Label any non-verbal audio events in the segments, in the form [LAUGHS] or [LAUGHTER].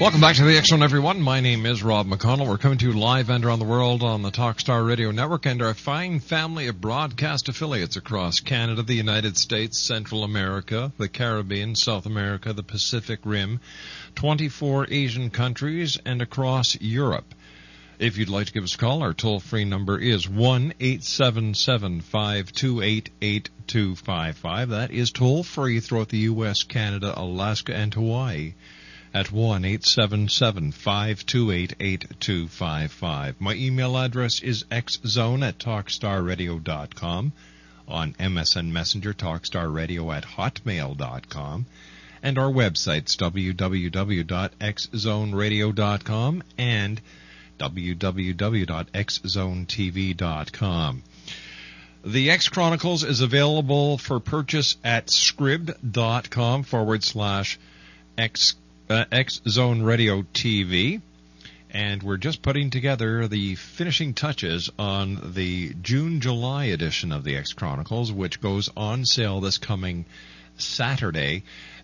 Welcome back to the Zone, everyone. My name is Rob McConnell. We're coming to you live and around the world on the Talkstar Radio Network and our fine family of broadcast affiliates across Canada, the United States, Central America, the Caribbean, South America, the Pacific Rim, 24 Asian countries, and across Europe. If you'd like to give us a call, our toll free number is 1 877 528 8255. That is toll free throughout the U.S., Canada, Alaska, and Hawaii at 1 877 528 8255. My email address is xzone at talkstarradio.com. On MSN Messenger, talkstarradio at hotmail.com. And our websites, www.xzoneradio.com and www.xzonetv.com. The X Chronicles is available for purchase at scrib.com forward slash X, uh, X Zone Radio TV. And we're just putting together the finishing touches on the June July edition of the X Chronicles, which goes on sale this coming Saturday.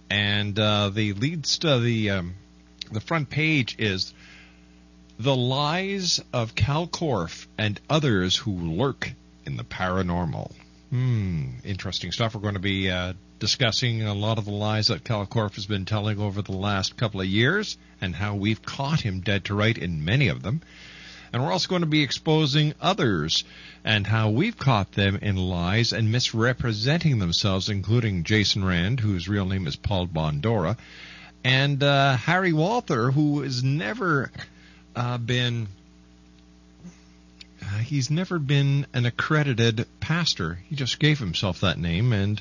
And uh, the leads to the um, the front page is the lies of Kal Korff and others who lurk in the paranormal. Hmm, interesting stuff. We're going to be uh, discussing a lot of the lies that Kal Korff has been telling over the last couple of years and how we've caught him dead to right in many of them. And we're also going to be exposing others and how we've caught them in lies and misrepresenting themselves, including Jason Rand, whose real name is Paul Bondora, and uh, Harry Walther, who has never uh, been uh, he's never been an accredited pastor. He just gave himself that name and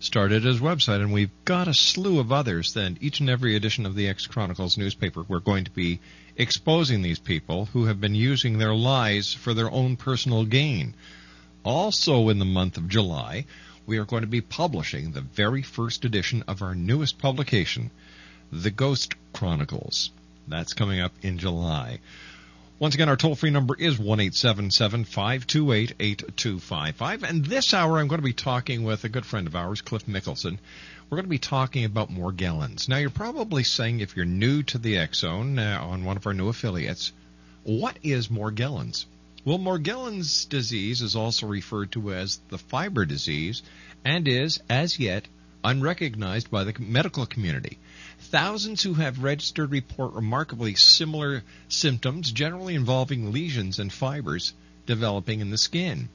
started his website. And we've got a slew of others. Then each and every edition of the X Chronicles newspaper, we're going to be exposing these people who have been using their lies for their own personal gain. Also, in the month of July, we are going to be publishing the very first edition of our newest publication, The Ghost Chronicles. That's coming up in July. Once again, our toll free number is 1 877 528 8255. And this hour, I'm going to be talking with a good friend of ours, Cliff Mickleson. We're going to be talking about Morgellons. Now, you're probably saying, if you're new to the Zone uh, on one of our new affiliates, what is Morgellons? Well, Morgellons disease is also referred to as the fiber disease and is, as yet, unrecognized by the medical community. Thousands who have registered report remarkably similar symptoms, generally involving lesions and fibers developing in the skin.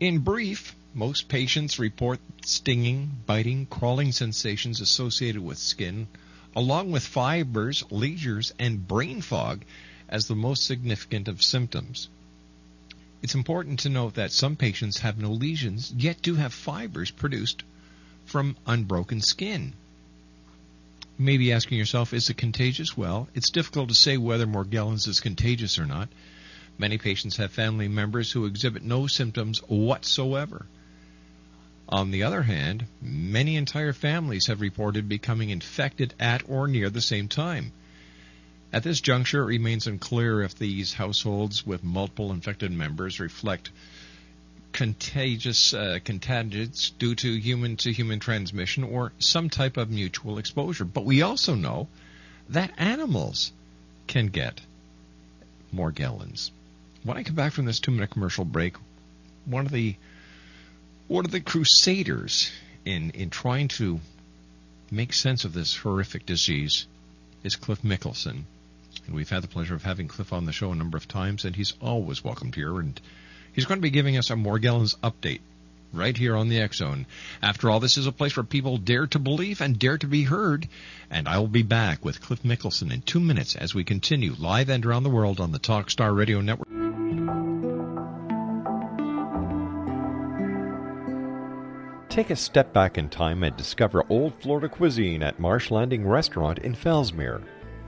In brief, most patients report stinging, biting, crawling sensations associated with skin, along with fibers, lesions, and brain fog as the most significant of symptoms. It's important to note that some patients have no lesions, yet do have fibers produced from unbroken skin. You may be asking yourself, is it contagious? Well, it's difficult to say whether Morgellons is contagious or not. Many patients have family members who exhibit no symptoms whatsoever. On the other hand, many entire families have reported becoming infected at or near the same time. At this juncture, it remains unclear if these households with multiple infected members reflect contagious uh, due to human to human transmission or some type of mutual exposure. But we also know that animals can get Morgellons. When I come back from this two minute commercial break, one of the one of the crusaders in in trying to make sense of this horrific disease is Cliff Mickleson. And we've had the pleasure of having Cliff on the show a number of times, and he's always welcomed here. And he's going to be giving us a Morgellons update right here on the X Zone. After all, this is a place where people dare to believe and dare to be heard. And I will be back with Cliff Mickleson in two minutes as we continue live and around the world on the Talkstar Radio Network. Take a step back in time and discover old Florida cuisine at Marsh Landing Restaurant in Fellsmere.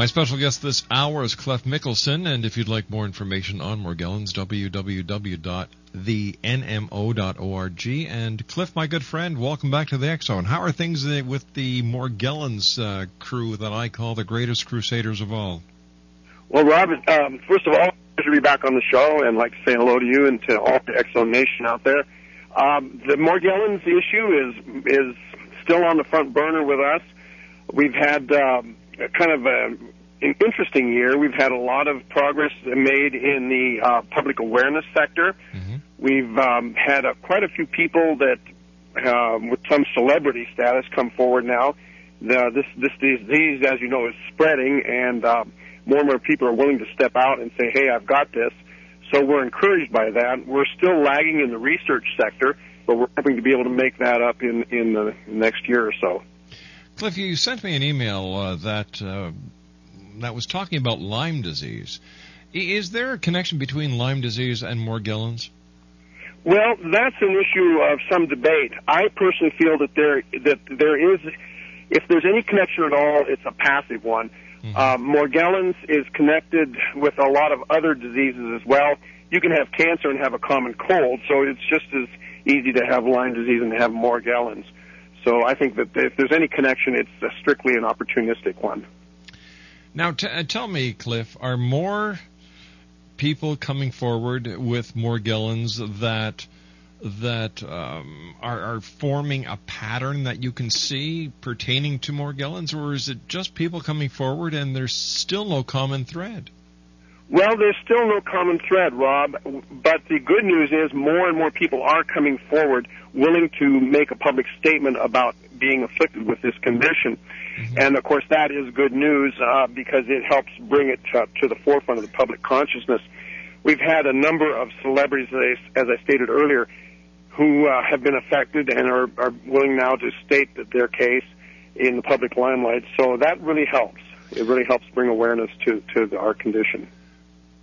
My special guest this hour is Cliff Mickleson, and if you'd like more information on Morgellons, www.thenmo.org. And Cliff, my good friend, welcome back to the Zone. How are things with the Morgellons uh, crew that I call the greatest crusaders of all? Well, Robert, um, first of all, pleasure to be back on the show, and like to say hello to you and to all the Zone Nation out there. Um, the Morgellons issue is is still on the front burner with us. We've had um, kind of a, an interesting year. We've had a lot of progress made in the uh, public awareness sector. Mm-hmm. We've um, had a, quite a few people that, uh, with some celebrity status, come forward now. The, this this disease, as you know, is spreading, and um, more and more people are willing to step out and say, "Hey, I've got this." So we're encouraged by that. We're still lagging in the research sector, but we're hoping to be able to make that up in in the next year or so. Cliff, you sent me an email uh, that uh, that was talking about Lyme disease. Is there a connection between Lyme disease and Morgellons? Well, that's an issue of some debate. I personally feel that there that there is, if there's any connection at all, it's a passive one. Mm-hmm. Uh, Morgellons is connected with a lot of other diseases as well. You can have cancer and have a common cold, so it's just as easy to have Lyme disease and have Morgellons. So I think that if there's any connection, it's strictly an opportunistic one. Now, t- uh, tell me, Cliff, are more people coming forward with Morgellons that that um, are, are forming a pattern that you can see pertaining to Morgellons, or is it just people coming forward and there's still no common thread? Well, there's still no common thread, Rob, but the good news is more and more people are coming forward willing to make a public statement about being afflicted with this condition. Mm-hmm. And of course, that is good news uh, because it helps bring it to, to, the forefront of the public consciousness. We've had a number of celebrities, as I stated earlier, who uh, have been affected and are, are willing now to state their case in the public limelight. So that really helps. It really helps bring awareness to, to our condition.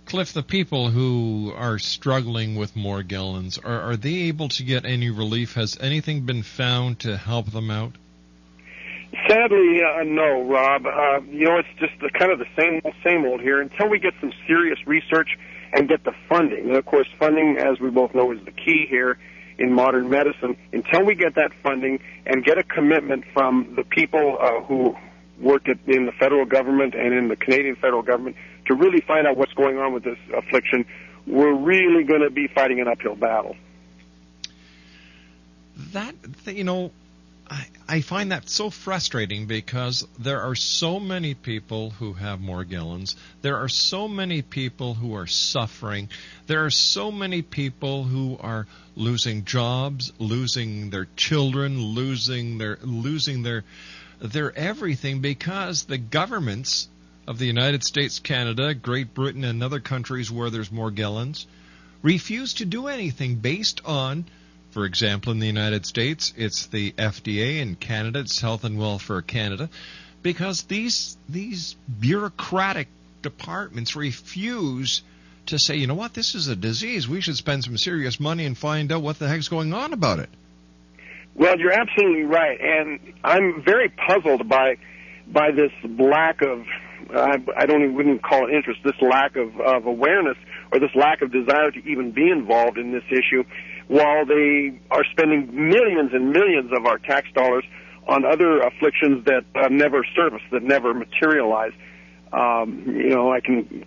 Cliff, the people who are struggling with Morgellons, are, are they able to get any relief? Has anything been found to help them out? Sadly, uh, no, Rob. Uh, you know, it's just the, kind of the same old, same old here. Until we get some serious research and get the funding, and of course, funding, as we both know, is the key here in modern medicine. Until we get that funding and get a commitment from the people uh, who work at, in the federal government and in the Canadian federal government to really find out what's going on with this affliction, we're really going to be fighting an uphill battle. That, you know, I, I find that so frustrating because there are so many people who have Morgellons. There are so many people who are suffering. There are so many people who are losing jobs, losing their children, losing their losing their their everything because the governments of the United States, Canada, Great Britain, and other countries where there's Morgellons refuse to do anything based on for example, in the United States, it's the FDA. In Canada, it's Health and Welfare Canada, because these these bureaucratic departments refuse to say, you know what, this is a disease. We should spend some serious money and find out what the heck's going on about it. Well, you're absolutely right, and I'm very puzzled by by this lack of I, I don't even wouldn't call it interest, this lack of, of awareness or this lack of desire to even be involved in this issue while they are spending millions and millions of our tax dollars on other afflictions that uh, never surface, that never materialize. Um, you know, I can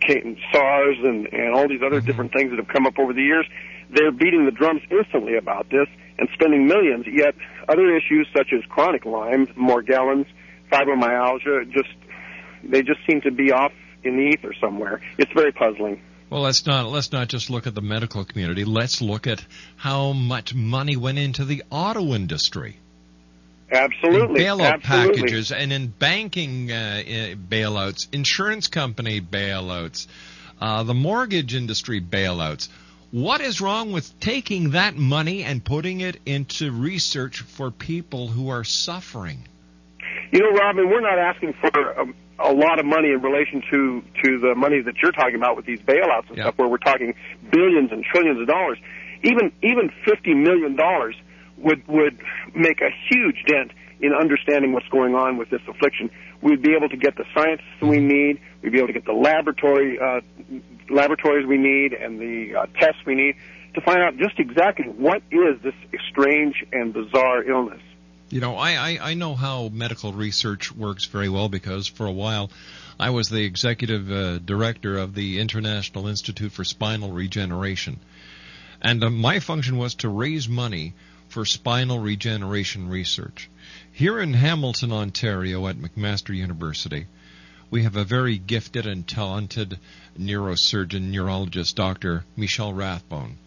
SARS and, and all these other mm-hmm. different things that have come up over the years. They're beating the drums instantly about this and spending millions. Yet other issues such as chronic Lyme, Morgellons, fibromyalgia, just they just seem to be off in the ether somewhere. It's very puzzling. Well, let's not let's not just look at the medical community. Let's look at how much money went into the auto industry. Absolutely, in bailout Absolutely. packages and in banking uh, bailouts, insurance company bailouts, uh, the mortgage industry bailouts. What is wrong with taking that money and putting it into research for people who are suffering? You know, Robin, we're not asking for um, a lot of money in relation to to the money that you're talking about with these bailouts and yep. stuff, where we're talking billions and trillions of dollars. Even even fifty million dollars would would make a huge dent in understanding what's going on with this affliction. We'd be able to get the science we need. We'd be able to get the laboratory uh, laboratories we need and the uh, tests we need to find out just exactly what is this strange and bizarre illness. You know, I, I, I know how medical research works very well because for a while I was the executive uh, director of the International Institute for Spinal Regeneration. And uh, my function was to raise money for spinal regeneration research. Here in Hamilton, Ontario, at McMaster University, we have a very gifted and talented neurosurgeon, neurologist, Dr. Michel Rathbone.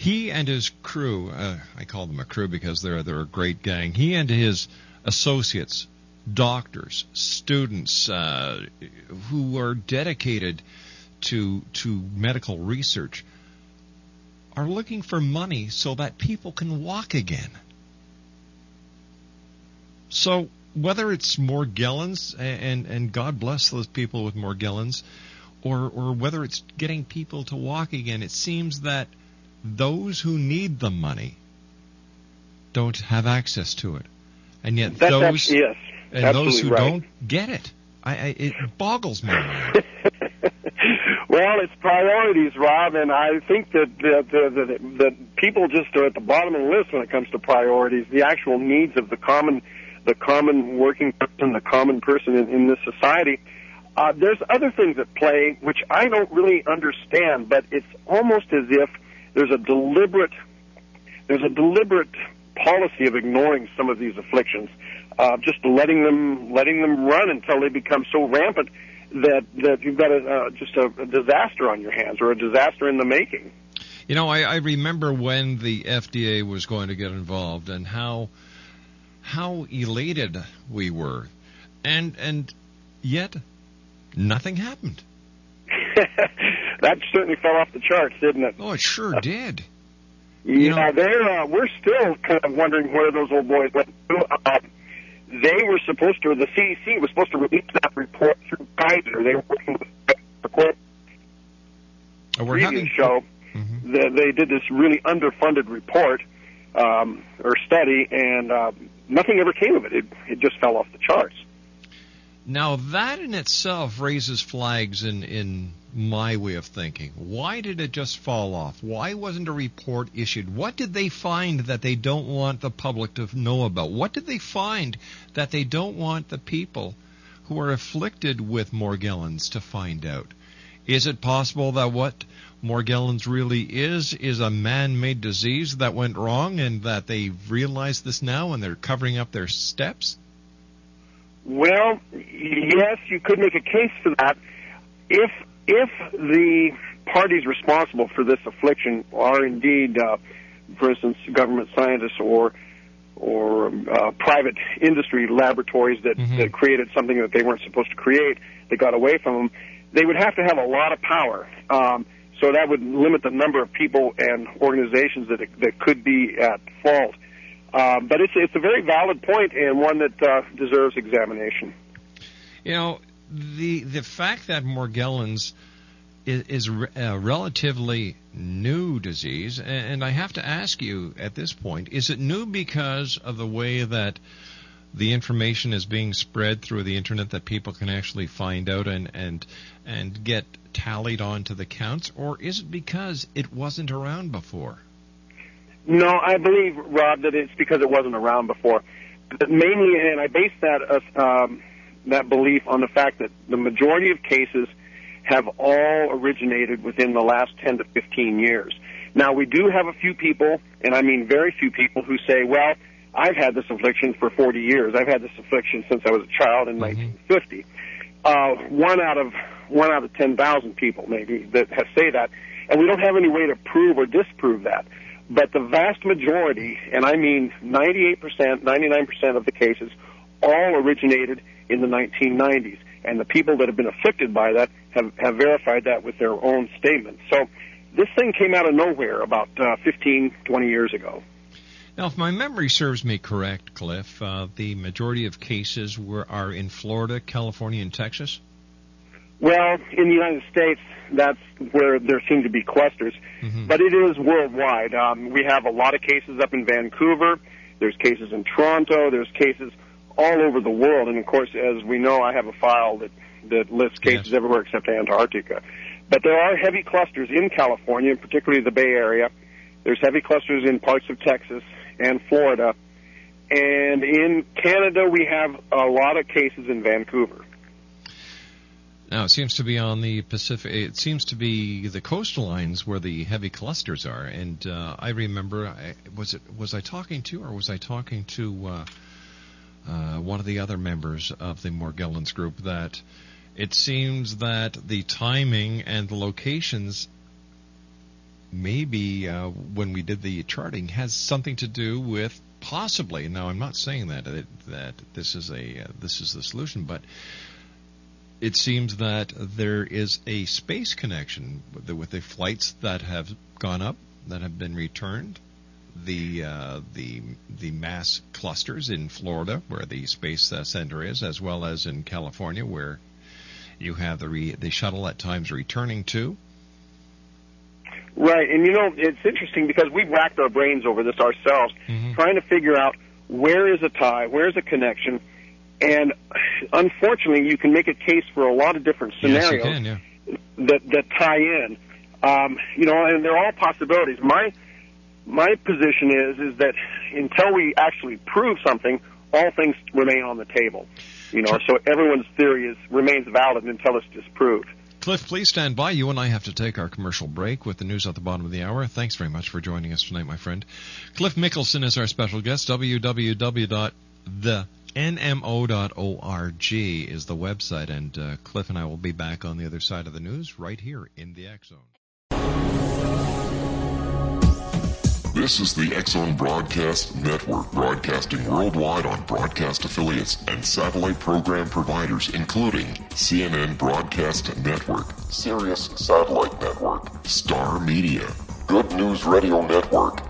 He and his crew, uh, I call them a crew because they're, they're a great gang, he and his associates, doctors, students uh, who are dedicated to, to medical research, are looking for money so that people can walk again. So whether it's Morgellons, and, and God bless those people with Morgellons, or, or whether it's getting people to walk again, it seems that – those who need the money don't have access to it, and yet That's those actually, yes, and those who right. don't get it. I, I, it boggles me. [LAUGHS] well, it's priorities, Rob, and I think that the, the, the, the people just are at the bottom of the list when it comes to priorities. The actual needs of the common, the common working person, the common person in, in this society. Uh, there's other things at play which I don't really understand, but it's almost as if there's a deliberate there's a deliberate policy of ignoring some of these afflictions, uh, just letting them letting them run until they become so rampant that that you've got a, uh, just a, a disaster on your hands or a disaster in the making. You know, I, I remember when the FDA was going to get involved and how how elated we were, and and yet nothing happened. [LAUGHS] that certainly fell off the charts, didn't it? Oh, it sure did. Yeah, know, they're uh, we're still kind of wondering where those old boys went. Uh, they were supposed to, the CDC was supposed to release that report through Kaiser. They were working with the court. Oh, we're having show. Mm-hmm. They, they did this really underfunded report um, or study, and uh, nothing ever came of it. It it just fell off the charts. Now that in itself raises flags in in my way of thinking. Why did it just fall off? Why wasn't a report issued? What did they find that they don't want the public to know about? What did they find that they don't want the people who are afflicted with Morgellons to find out? Is it possible that what Morgellons really is is a man-made disease that went wrong and that they realize this now and they're covering up their steps? Well, yes, you could make a case for that. If if the parties responsible for this affliction are indeed, uh, for instance, government scientists or or uh, private industry laboratories that, mm-hmm. that created something that they weren't supposed to create, that got away from them, they would have to have a lot of power. Um, so that would limit the number of people and organizations that that could be at fault. Um, but it's it's a very valid point and one that uh, deserves examination. You know, the the fact that Morgellons is, is a relatively new disease, and I have to ask you at this point: is it new because of the way that the information is being spread through the internet that people can actually find out and and and get tallied onto the counts, or is it because it wasn't around before? No, I believe Rob that it's because it wasn't around before. But mainly, and I base that uh, um, that belief on the fact that the majority of cases have all originated within the last 10 to 15 years. Now, we do have a few people, and I mean very few people, who say, well, I've had this affliction for 40 years. I've had this affliction since I was a child in mm-hmm. 1950. Uh, one out of one out of 10,000 people, maybe, that have say that, and we don't have any way to prove or disprove that. But the vast majority, and I mean 98%, 99% of the cases, all originated in the 1990s. And the people that have been afflicted by that have, have verified that with their own statements. So this thing came out of nowhere about uh, 15, 20 years ago. Now, if my memory serves me correct, Cliff, uh, the majority of cases were are in Florida, California, and Texas. Well, in the United States, that's where there seem to be clusters, mm-hmm. but it is worldwide. Um, we have a lot of cases up in Vancouver. There's cases in Toronto. There's cases all over the world. And of course, as we know, I have a file that, that lists cases yes. everywhere except Antarctica. But there are heavy clusters in California, particularly the Bay Area. There's heavy clusters in parts of Texas and Florida. And in Canada, we have a lot of cases in Vancouver. Now it seems to be on the Pacific. It seems to be the coastal lines where the heavy clusters are. And uh, I remember, I, was it was I talking to, or was I talking to uh, uh, one of the other members of the Morgellons group that it seems that the timing and the locations maybe uh, when we did the charting has something to do with possibly now I'm not saying that that this is a uh, this is the solution but it seems that there is a space connection with the, with the flights that have gone up that have been returned the uh, the the mass clusters in Florida, where the space uh, center is, as well as in California, where you have the re- the shuttle at times returning to. Right, and you know it's interesting because we've racked our brains over this ourselves, mm-hmm. trying to figure out where is a tie, where is a connection, and unfortunately, you can make a case for a lot of different scenarios yes, can, yeah. that that tie in. Um, you know, and they're all possibilities. My my position is is that until we actually prove something, all things remain on the table. You know, so everyone's theory is remains valid until it's disproved. Cliff, please stand by. You and I have to take our commercial break with the news at the bottom of the hour. Thanks very much for joining us tonight, my friend. Cliff Mickleson is our special guest. www.thenmo.org is the website, and uh, Cliff and I will be back on the other side of the news right here in the X Zone. This is the Zone Broadcast Network, broadcasting worldwide on broadcast affiliates and satellite program providers, including CNN Broadcast Network, Sirius Satellite Network, Star Media, Good News Radio Network,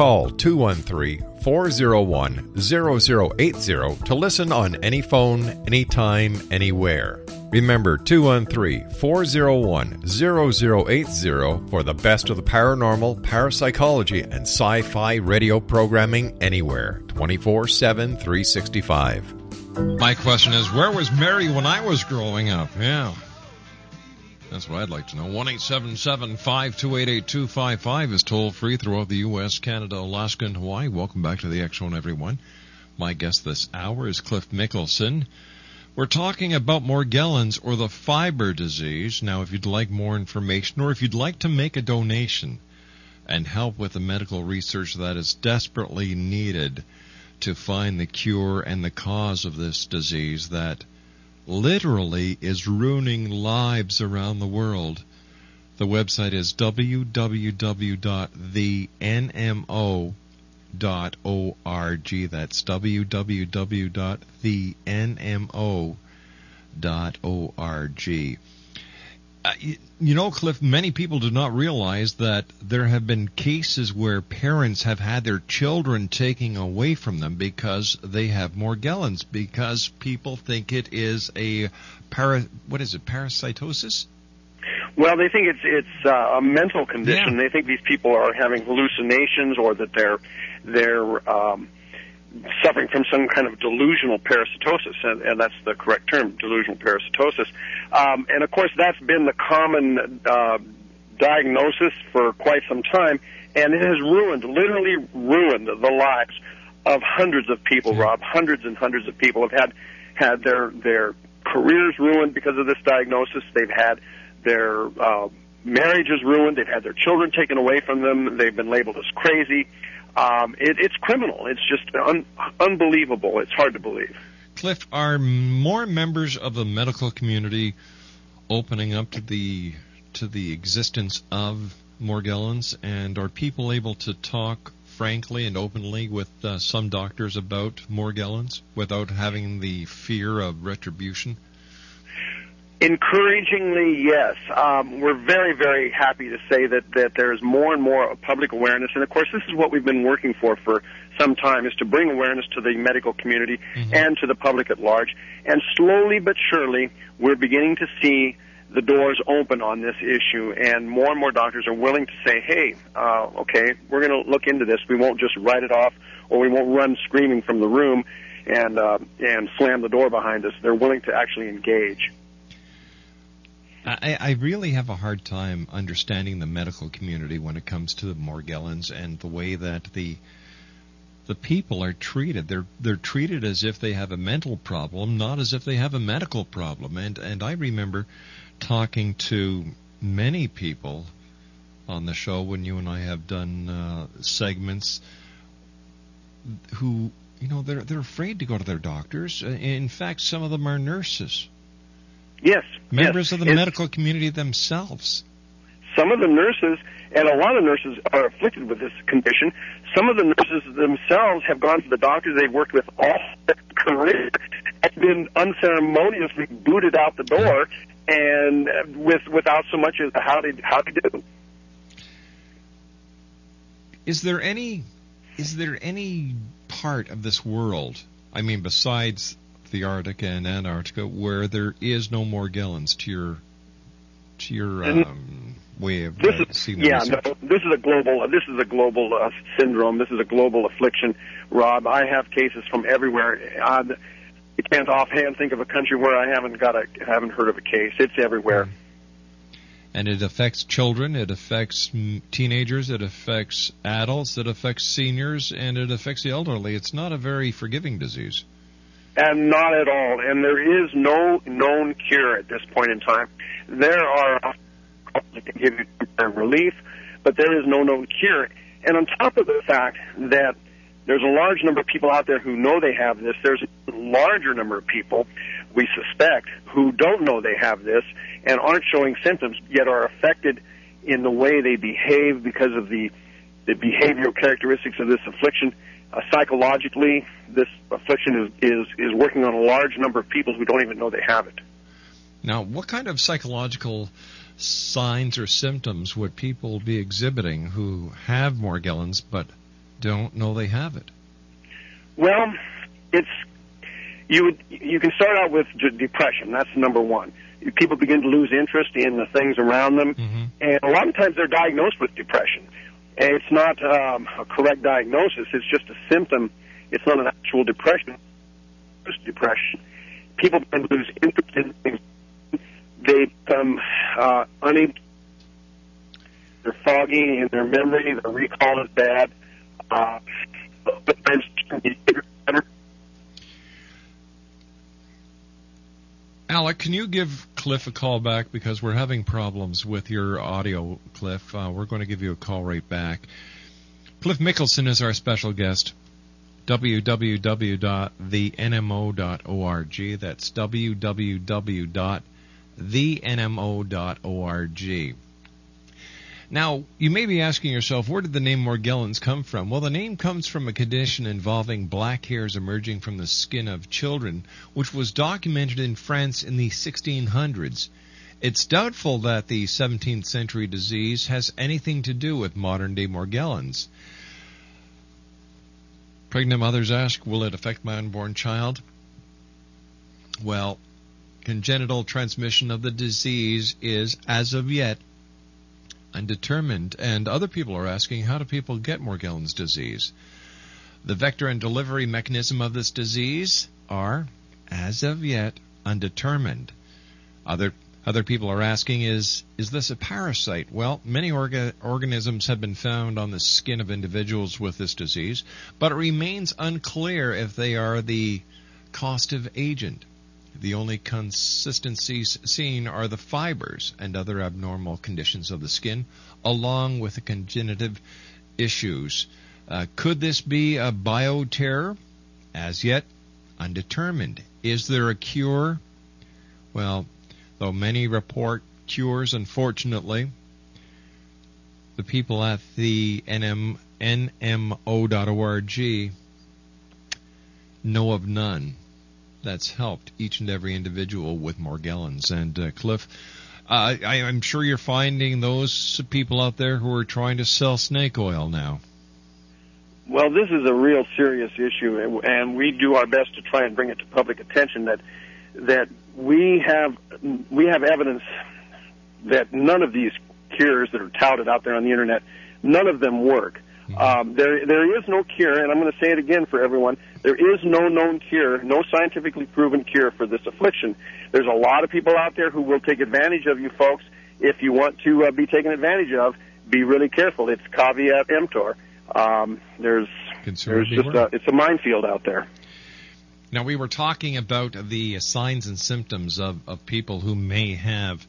Call 213 401 0080 to listen on any phone, anytime, anywhere. Remember 213 401 0080 for the best of the paranormal, parapsychology, and sci fi radio programming anywhere 24 7 365. My question is where was Mary when I was growing up? Yeah. That's what I'd like to know. 1 528 8255 is toll free throughout the U.S., Canada, Alaska, and Hawaii. Welcome back to the X Zone, everyone. My guest this hour is Cliff Mickleson. We're talking about Morgellons or the fiber disease. Now, if you'd like more information or if you'd like to make a donation and help with the medical research that is desperately needed to find the cure and the cause of this disease that literally is ruining lives around the world. The website is www.thenmo.org. That's www.thenmo.org. Uh, you, you know, Cliff, many people do not realize that there have been cases where parents have had their children taken away from them because they have Morgellons, because people think it is a para, what is it, parasitosis? Well, they think it's it's uh, a mental condition. Yeah. They think these people are having hallucinations or that they're they're um, suffering from some kind of delusional parasitosis, and, and that's the correct term, delusional parasitosis. Um, and of course, that's been the common uh, diagnosis for quite some time, and it has ruined, literally ruined, the lives of hundreds of people. Rob, hundreds and hundreds of people have had had their their careers ruined because of this diagnosis. They've had their uh, marriages ruined. They've had their children taken away from them. They've been labeled as crazy. Um, it, it's criminal. It's just un- unbelievable. It's hard to believe. Cliff, are more members of the medical community opening up to the to the existence of Morgellons, and are people able to talk frankly and openly with uh, some doctors about Morgellons without having the fear of retribution? Encouragingly, yes. Um, we're very, very happy to say that, that there's more and more public awareness. And of course, this is what we've been working for for some time, is to bring awareness to the medical community Mm-hmm. and to the public at large. And slowly but surely, we're beginning to see the doors open on this issue, and more and more doctors are willing to say, "Hey, uh, okay, we're going to look into this. We won't just write it off, or we won't run screaming from the room and uh, and slam the door behind us." They're willing to actually engage. I, I really have a hard time understanding the medical community when it comes to the Morgellons and the way that the the people are treated. They're they're treated as if they have a mental problem, not as if they have a medical problem. And and I remember talking to many people on the show when you and I have done uh, segments who you know they're they're afraid to go to their doctors. In fact, some of them are nurses Yes, members yes. of the It's- medical community themselves. some of the nurses, and a lot of nurses are afflicted with this condition. Some of the nurses themselves have gone to the doctors they've worked with all their career and been unceremoniously booted out the door, and with without so much as how they how they do. Is there any is there any part of this world, I mean besides the Arctic and Antarctica, where there is no more Morgellons to your to your um, way of This is seeing yeah, research? no, this is a global this is a global uh, syndrome. This is a global affliction, Rob. I have cases from everywhere. I can't offhand think of a country where I haven't got a haven't heard of a case. It's everywhere. and it affects children, it affects mm, teenagers, it affects adults, it affects seniors, and it affects the elderly. It's not a very forgiving disease. And not at all. And there is no known cure at this point in time. There are that can give you relief, but there is no known cure. And on top of the fact that there's a large number of people out there who know they have this, there's a larger number of people, we suspect, who don't know they have this and aren't showing symptoms, yet are affected in the way they behave because of the, the behavioral characteristics of this affliction. Uh, psychologically, this affliction is, is, is working on a large number of people who don't even know they have it. Now, what kind of psychological signs or symptoms would people be exhibiting who have Morgellons but don't know they have it? Well, it's you would you can start out with d- depression. That's number one. People begin to lose interest in the things around them, and a lot of times they're diagnosed with depression. It's not um, a correct diagnosis. It's just a symptom. It's not an actual depression. It's depression. People to lose interest in things. They become uh, unable. They're foggy in their memory. Their recall is bad. Uh, better. Alec, can you give Cliff a call back because we're having problems with your audio, Cliff? Uh, we're going to give you a call right back. Cliff Mickleson is our special guest. www.thenmo.org. That's www.thenmo.org. Now, you may be asking yourself, where did the name Morgellons come from? Well, the name comes from a condition involving black hairs emerging from the skin of children, which was documented in France in the 1600s. It's doubtful that the 17th century disease has anything to do with modern day Morgellons. Pregnant mothers ask, will it affect my unborn child? Well, congenital transmission of the disease is, as of yet, undetermined, and other people are asking how do people get Morgellons disease? The vector and delivery mechanism of this disease are, as of yet, undetermined. Other other people are asking is is this a parasite? Well, many orga- organisms have been found on the skin of individuals with this disease, but it remains unclear if they are the causative agent. The only consistencies seen are the fibers and other abnormal conditions of the skin, along with the congenitive issues. Uh, could this be a bioterror? As yet, undetermined. Is there a cure? Well, though many report cures, unfortunately, the people at the NM, NMO.org know of none that's helped each and every individual with Morgellons. And uh, Cliff, uh, I, I'm sure you're finding those people out there who are trying to sell snake oil now. Well, this is a real serious issue, and- and we do our best to try and bring it to public attention. That that we have we have evidence that none of these cures that are touted out there on the internet, none of them work. Um, there there is no cure, and I'm going to say it again for everyone. There is no known cure, no scientifically proven cure for this affliction. There's a lot of people out there who will take advantage of you folks. If you want to uh, be taken advantage of, be really careful. It's caveat emptor. Um, there's there's just a, it's a minefield out there. Now, we were talking about the signs and symptoms of, of people who may have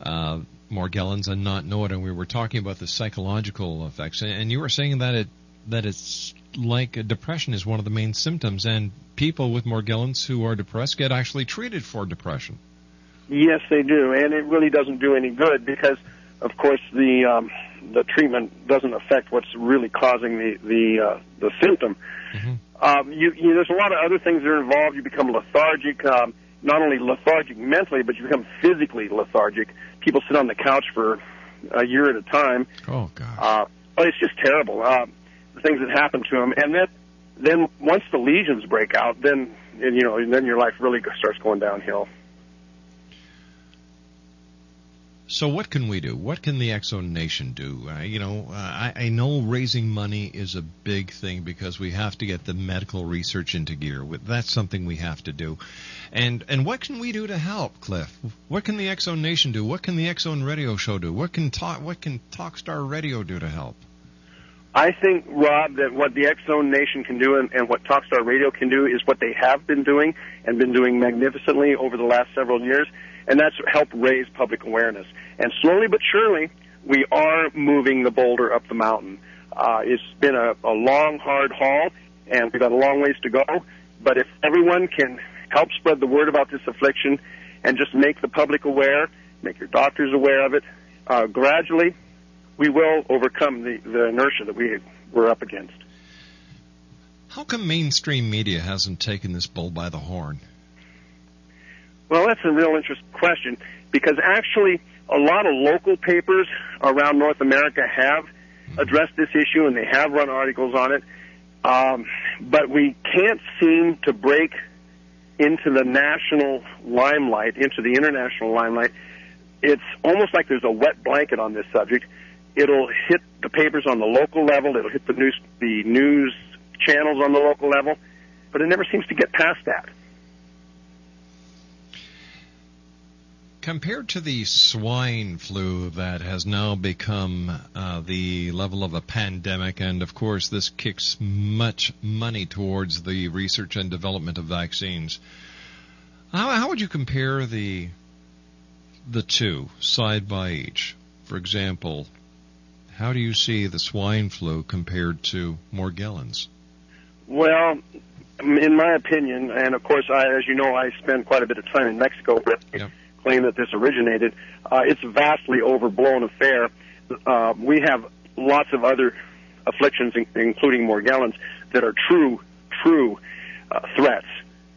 uh, Morgellons and not know it, and we were talking about the psychological effects. And, you were saying that it that it's like a depression is one of the main symptoms, and people with Morgellons who are depressed get actually treated for depression. Yes, they do, and it really doesn't do any good because of course, the um, the treatment doesn't affect what's really causing the the uh, the symptom. Mm-hmm. Um, you, you, there's a lot of other things that are involved. You become lethargic, um, not only lethargic mentally, but you become physically lethargic. People sit on the couch for a year at a time. Oh God! Uh, oh, it's just terrible. Uh, the things that happen to them, and then then once the lesions break out, then and, you know, and then your life really starts going downhill. So what can we do? What can the Zone Nation do? Uh, you know, uh, I, I, know raising money is a big thing because we have to get the medical research into gear. That's something we have to do. And and what can we do to help, Cliff? What can the Zone Nation do? What can the Zone Radio Show do? What can talk What can Talkstar Radio do to help? I think, Rob, that what the Zone Nation can do and, and what Talkstar Radio can do is what they have been doing and been doing magnificently over the last several years and that's helped raise public awareness. And slowly but surely, we are moving the boulder up the mountain. Uh, it's been a, a long, hard haul, and we've got a long ways to go. But if everyone can help spread the word about this affliction and just make the public aware, make your doctors aware of it, uh, gradually we will overcome the, the inertia that we were up against. How come mainstream media hasn't taken this bull by the horn? Well, that's a real interesting question because actually a lot of local papers around North America have addressed this issue and they have run articles on it. Um, but we can't seem to break into the national limelight, into the international limelight. It's almost like there's a wet blanket on this subject. It'll hit the papers on the local level. It'll hit the news, the news channels on the local level, but it never seems to get past that. Compared to the swine flu that has now become uh, the level of a pandemic, and of course, this kicks much money towards the research and development of vaccines. How, how would you compare the the two side by each? For example, how do you see the swine flu compared to Morgellons? Well, in my opinion, and of course, I, as you know, I spend quite a bit of time in Mexico. Yep claim that this originated. Uh, it's a vastly overblown affair. Uh, we have lots of other afflictions, including Morgellons, that are true, true uh, threats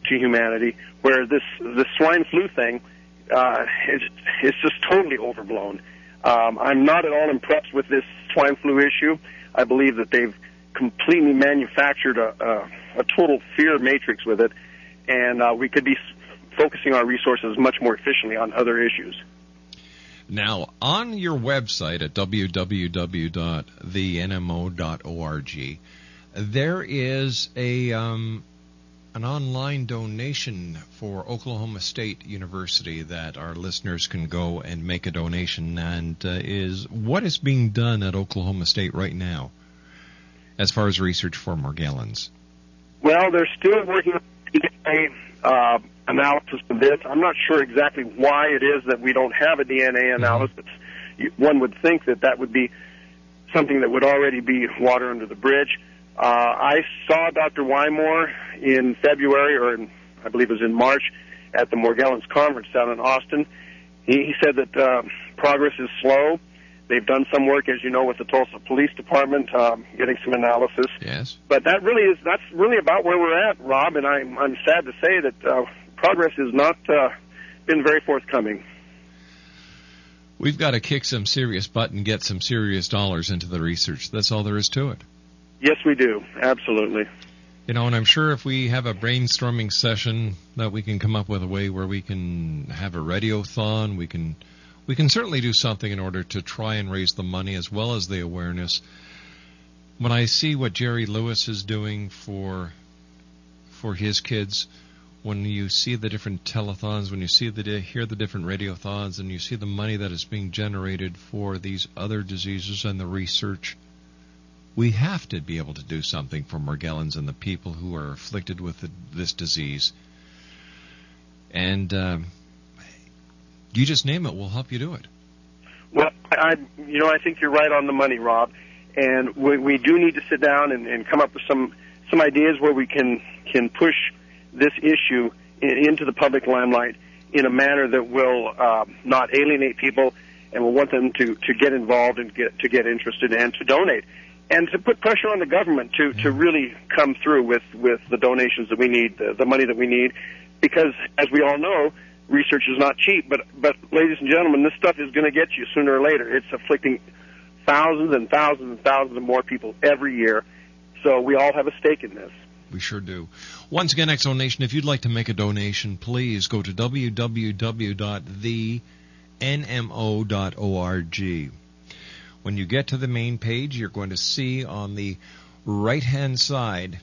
to humanity. Where this the swine flu thing uh, just totally overblown. Um, I'm not at all impressed with this swine flu issue. I believe that they've completely manufactured a, a, a total fear matrix with it, and uh, we could be focusing our resources much more efficiently on other issues. Now, on your website at www.thenmo.org, there is a um, an online donation for Oklahoma State University that our listeners can go and make a donation. And uh, is what is being done at Oklahoma State right now, as far as research for Morgellons? Well, they're still working on uh, analysis of this. I'm not sure exactly why it is that we don't have a DNA mm-hmm. analysis. One would think that that would be something that would already be water under the bridge. Uh, I saw Dr. Wymore in February, or in, I believe it was in March, at the Morgellons conference down in Austin. He, he said that uh, progress is slow. They've done some work, as you know, with the Tulsa Police Department, um, getting some analysis. Yes. But that really is that's really about where we're at, Rob. And I'm I'm sad to say that uh, progress has not uh, been very forthcoming. We've got to kick some serious butt and get some serious dollars into the research. That's all there is to it. Yes, we do. Absolutely. You know, and I'm sure if we have a brainstorming session that we can come up with a way where we can have a radiothon, we can we can certainly do something in order to try and raise the money as well as the awareness. When I see what Jerry Lewis is doing for for his kids, when you see the different telethons, when you see the hear the different radiothons, and you see the money that is being generated for these other diseases and the research, we have to be able to do something for Morgellons and the people who are afflicted with the, this disease. And um, you just name it, we'll help you do it. Well, I, you know, I think you're right on the money, Rob. And we, we do need to sit down and, and come up with some some ideas where we can can push this issue in, into the public limelight in a manner that will uh, not alienate people and we want them to to get involved and get to get interested and to donate and to put pressure on the government to to really come through with with the donations that we need, the, the money that we need, because as we all know, research is not cheap. But but ladies and gentlemen, this stuff is going to get you sooner or later. It's afflicting thousands and thousands and thousands of more people every year. So we all have a stake in this. We sure do. Once again, Zone Nation, if you'd like to make a donation, please go to www.thenmo.org. When you get to the main page, you're going to see on the right hand side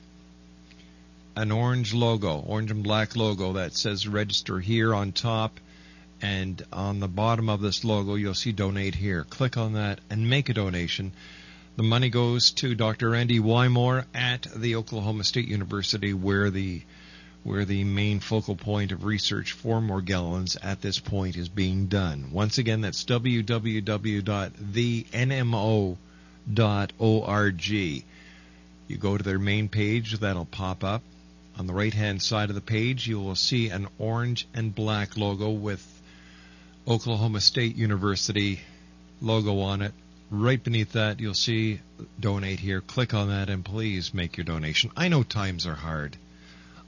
an orange logo, orange and black logo that says register here on top. And on the bottom of this logo, you'll see donate here. Click on that and make a donation. The money goes to Dr. Randy Wymore at the Oklahoma State University, where the where the main focal point of research for Morgellons at this point is being done. Once again, that's www.thenmo.org. You go to their main page, that'll pop up. On the right hand side of the page, you will see an orange and black logo with Oklahoma State University logo on it. Right beneath that, you'll see donate here. Click on that and please make your donation. I know times are hard.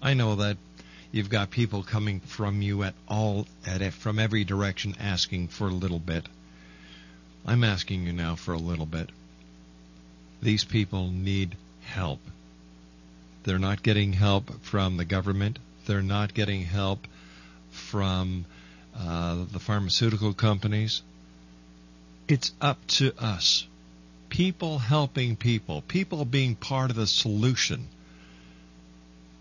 I know that you've got people coming from you at all at it, from every direction asking for a little bit. I'm asking you now for a little bit. These people need help. They're not getting help from the government. They're not getting help from uh, the pharmaceutical companies. It's up to us. People helping people. People being part of the solution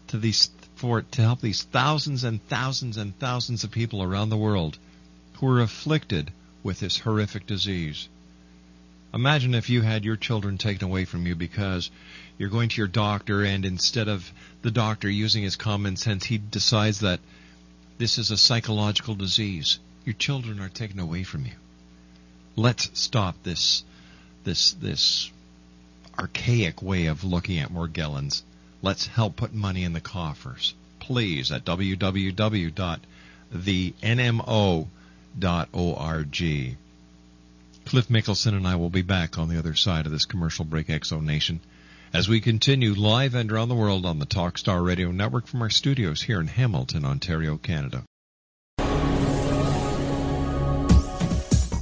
to these for to help these thousands and thousands and thousands of people around the world who are afflicted with this horrific disease. Imagine if you had your children taken away from you because you're going to your doctor and instead of the doctor using his common sense, he decides that this is a psychological disease. Your children are taken away from you. Let's stop this this this archaic way of looking at Morgellons. Let's help put money in the coffers. Please at www.thenmo.org. Cliff Mickleson and I will be back on the other side of this commercial break, X Zone Nation, as we continue live and around the world on the Talkstar Radio Network from our studios here in Hamilton, Ontario, Canada.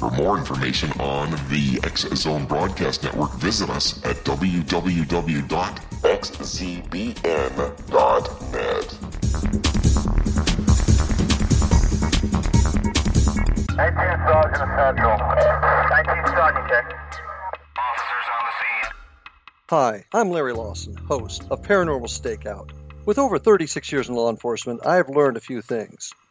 For more information on the X Zone Broadcast Network, visit us at www.xzbn.net. 18 Sergeant Central. 19 Sergeant, check. Officers on the scene. Hi, I'm Larry Lawson, host of Paranormal Stakeout. With over 36 years in law enforcement, I have learned a few things.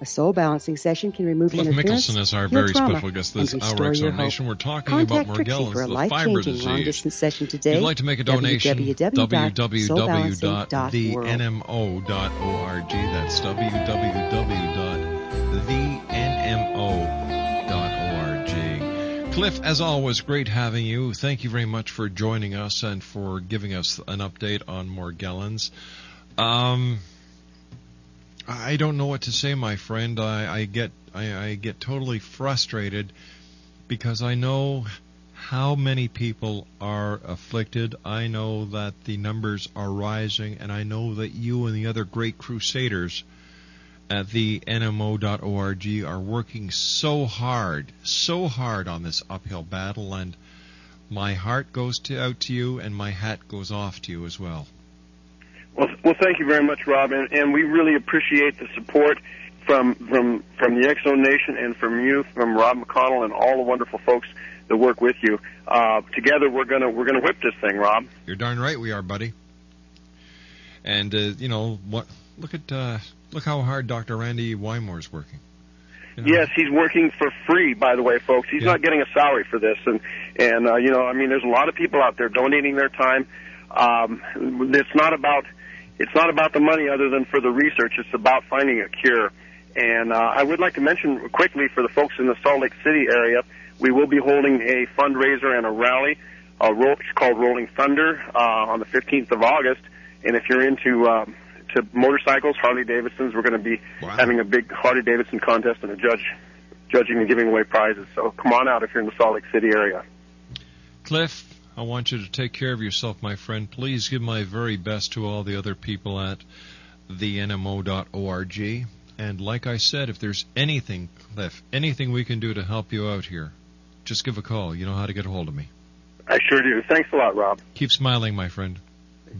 A soul balancing session can remove Cliff interference, Mickleson is our very trauma, special guest this hour, X Zone Nation. We're talking Contact about Morgellons, for a the fiber disease. long-distance session If today. you'd like to make a donation, www.thenmo.org. That's www.thenmo.org. Cliff, as always, great having you. Thank you very much for joining us and for giving us an update on Morgellons. Um, I don't know what to say, my friend. I, I get I, I get totally frustrated because I know how many people are afflicted. I know that the numbers are rising, and I know that you and the other great crusaders at the NMO.org are working so hard, so hard on this uphill battle, and my heart goes to, out to you, and my hat goes off to you as well. Well, well, thank you very much, Rob, and, and we really appreciate the support from from from the X Zone Nation and from you, from Rob McConnell, and all the wonderful folks that work with you. Uh, together, we're gonna we're gonna whip this thing, Rob. You're darn right we are, buddy. And uh, you know what? Look at uh, look how hard Dr. Randy Wymore's working. You know? Yes, he's working for free. By the way, folks, he's Yeah. not getting a salary for this, and and uh, you know, I mean, there's a lot of people out there donating their time. Um, it's not about it's not about the money, other than for the research. It's about finding a cure. And uh, I would like to mention quickly for the folks in the Salt Lake City area, we will be holding a fundraiser and a rally, uh, called Rolling Thunder, uh, on the 15th of August. And if you're into um, to motorcycles, Harley Davidsons, we're going to be Wow. having a big Harley Davidson contest and a judge judging and giving away prizes. So come on out if you're in the Salt Lake City area. Cliff, I want you to take care of yourself, my friend. Please give my very best to all the other people at thenmo.org. And like I said, if there's anything, Cliff, anything we can do to help you out here, just give a call. You know how to get a hold of me. I sure do. Thanks a lot, Rob. Keep smiling, my friend.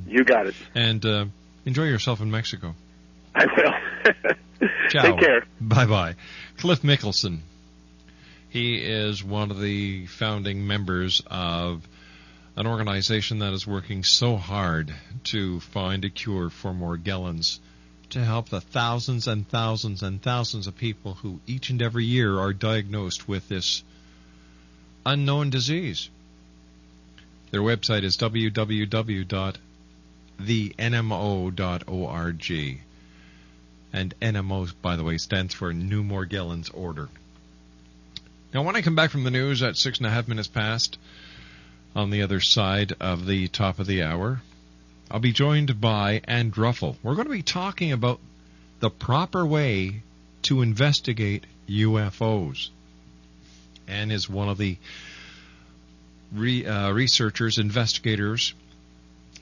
You got it. And uh, enjoy yourself in Mexico. [LAUGHS] I will. [LAUGHS] Ciao. Take care. Bye bye. Cliff Mickleson. He is one of the founding members of an organization that is working so hard to find a cure for Morgellons, to help the thousands and thousands and thousands of people who each and every year are diagnosed with this unknown disease. Their website is www.thenmo.org. And NMO, by the way, stands for New Morgellons Order. Now, when I come back from the news at six and a half minutes past, on the other side of the top of the hour, I'll be joined by Ann Druffel. We're going to be talking about the proper way to investigate UFOs. Ann is one of the re, uh, researchers, investigators,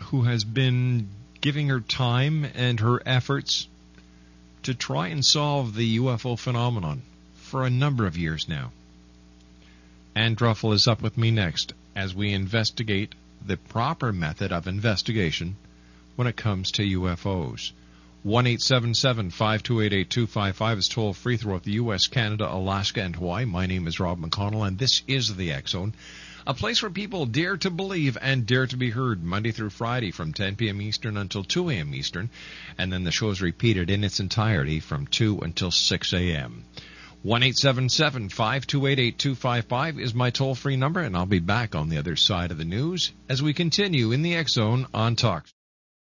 who has been giving her time and her efforts to try and solve the UFO phenomenon for a number of years now. Ann Druffel is up with me next as we investigate the proper method of investigation when it comes to UFOs. 1 528 is toll free throughout the U.S., Canada, Alaska, and Hawaii. My name is Rob McConnell, and this is the X Zone, a place where people dare to believe and dare to be heard Monday through Friday from 10 p.m. Eastern until 2 a.m. Eastern, and then the show is repeated in its entirety from 2 until 6 a.m. 1 528 is my toll free number, and I'll be back on the other side of the news as we continue in the X Zone on Talk.